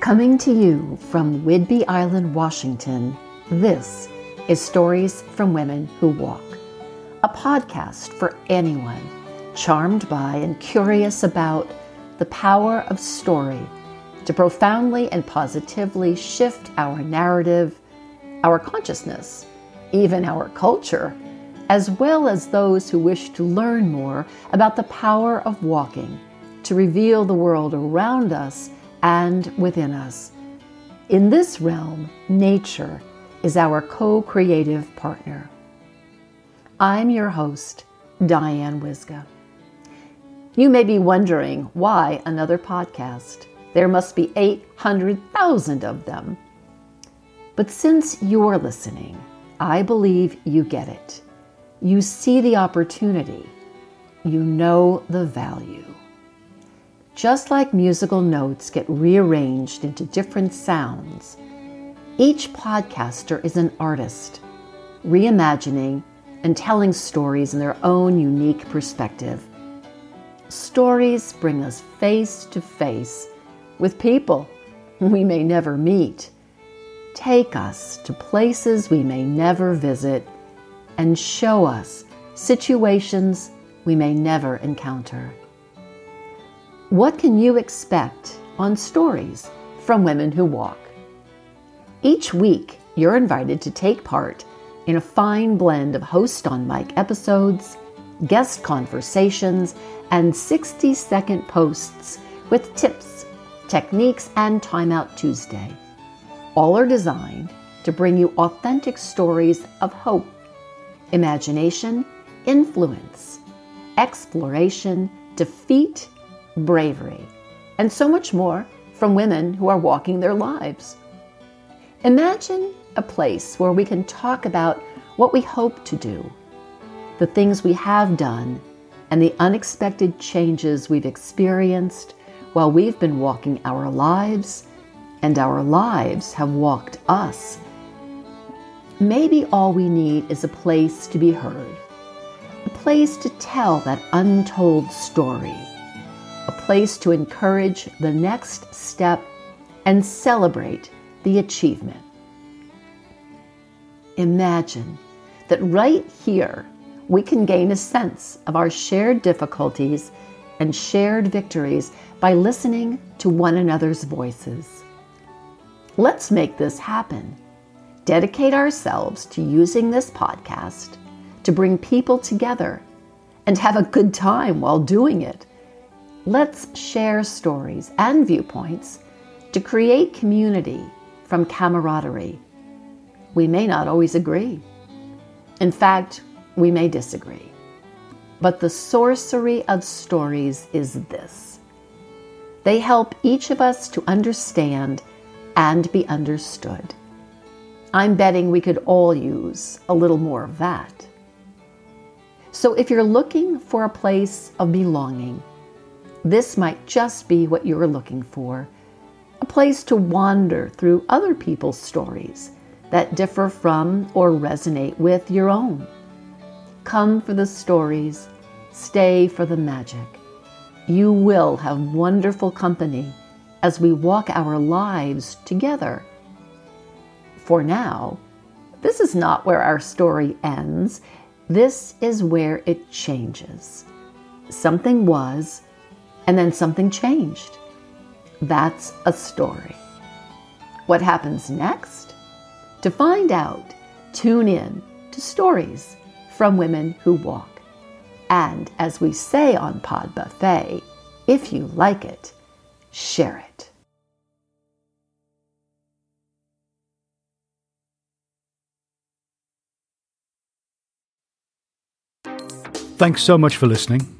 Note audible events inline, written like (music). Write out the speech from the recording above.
Coming to you from Whidbey Island, Washington, this is Stories from Women Who Walk, a podcast for anyone charmed by and curious about the power of story to profoundly and positively shift our narrative, our consciousness, even our culture, as well as those who wish to learn more about the power of walking to reveal the world around us and within us. In this realm, nature is our co creative partner. I'm your host, Diane Wyzga. You may be wondering why another podcast. There must be 800,000 of them. But since you're listening, I believe you get it. You see the opportunity. You know the value. Just like musical notes get rearranged into different sounds, each podcaster is an artist, reimagining and telling stories in their own unique perspective. Stories bring us face to face with people (laughs) we may never meet, take us to places we may never visit, and show us situations we may never encounter. What can you expect on Stories from Women Who Walk? Each week, you're invited to take part in a fine blend of host on mic episodes, guest conversations, and 60 second posts with tips, techniques, and Timeout Tuesday. All are designed to bring you authentic stories of hope, imagination, influence, exploration, defeat, bravery, and so much more from women who are walking their lives. Imagine a place where we can talk about what we hope to do, the things we have done, and the unexpected changes we've experienced while we've been walking our lives and our lives have walked us. Maybe all we need is a place to be heard, a place to tell that untold story place to encourage the next step and celebrate the achievement. Imagine that right here we can gain a sense of our shared difficulties and shared victories by listening to one another's voices. Let's make this happen. Dedicate ourselves to using this podcast to bring people together and have a good time while doing it. Let's share stories and viewpoints to create community from camaraderie. We may not always agree. In fact, we may disagree. But the sorcery of stories is this they help each of us to understand and be understood. I'm betting we could all use a little more of that. So if you're looking for a place of belonging, this might just be what you're looking for a place to wander through other people's stories that differ from or resonate with your own. Come for the stories, stay for the magic. You will have wonderful company as we walk our lives together. For now, this is not where our story ends, this is where it changes. Something was and then something changed. That's a story. What happens next? To find out, tune in to stories from women who walk. And as we say on Pod Buffet, if you like it, share it. Thanks so much for listening.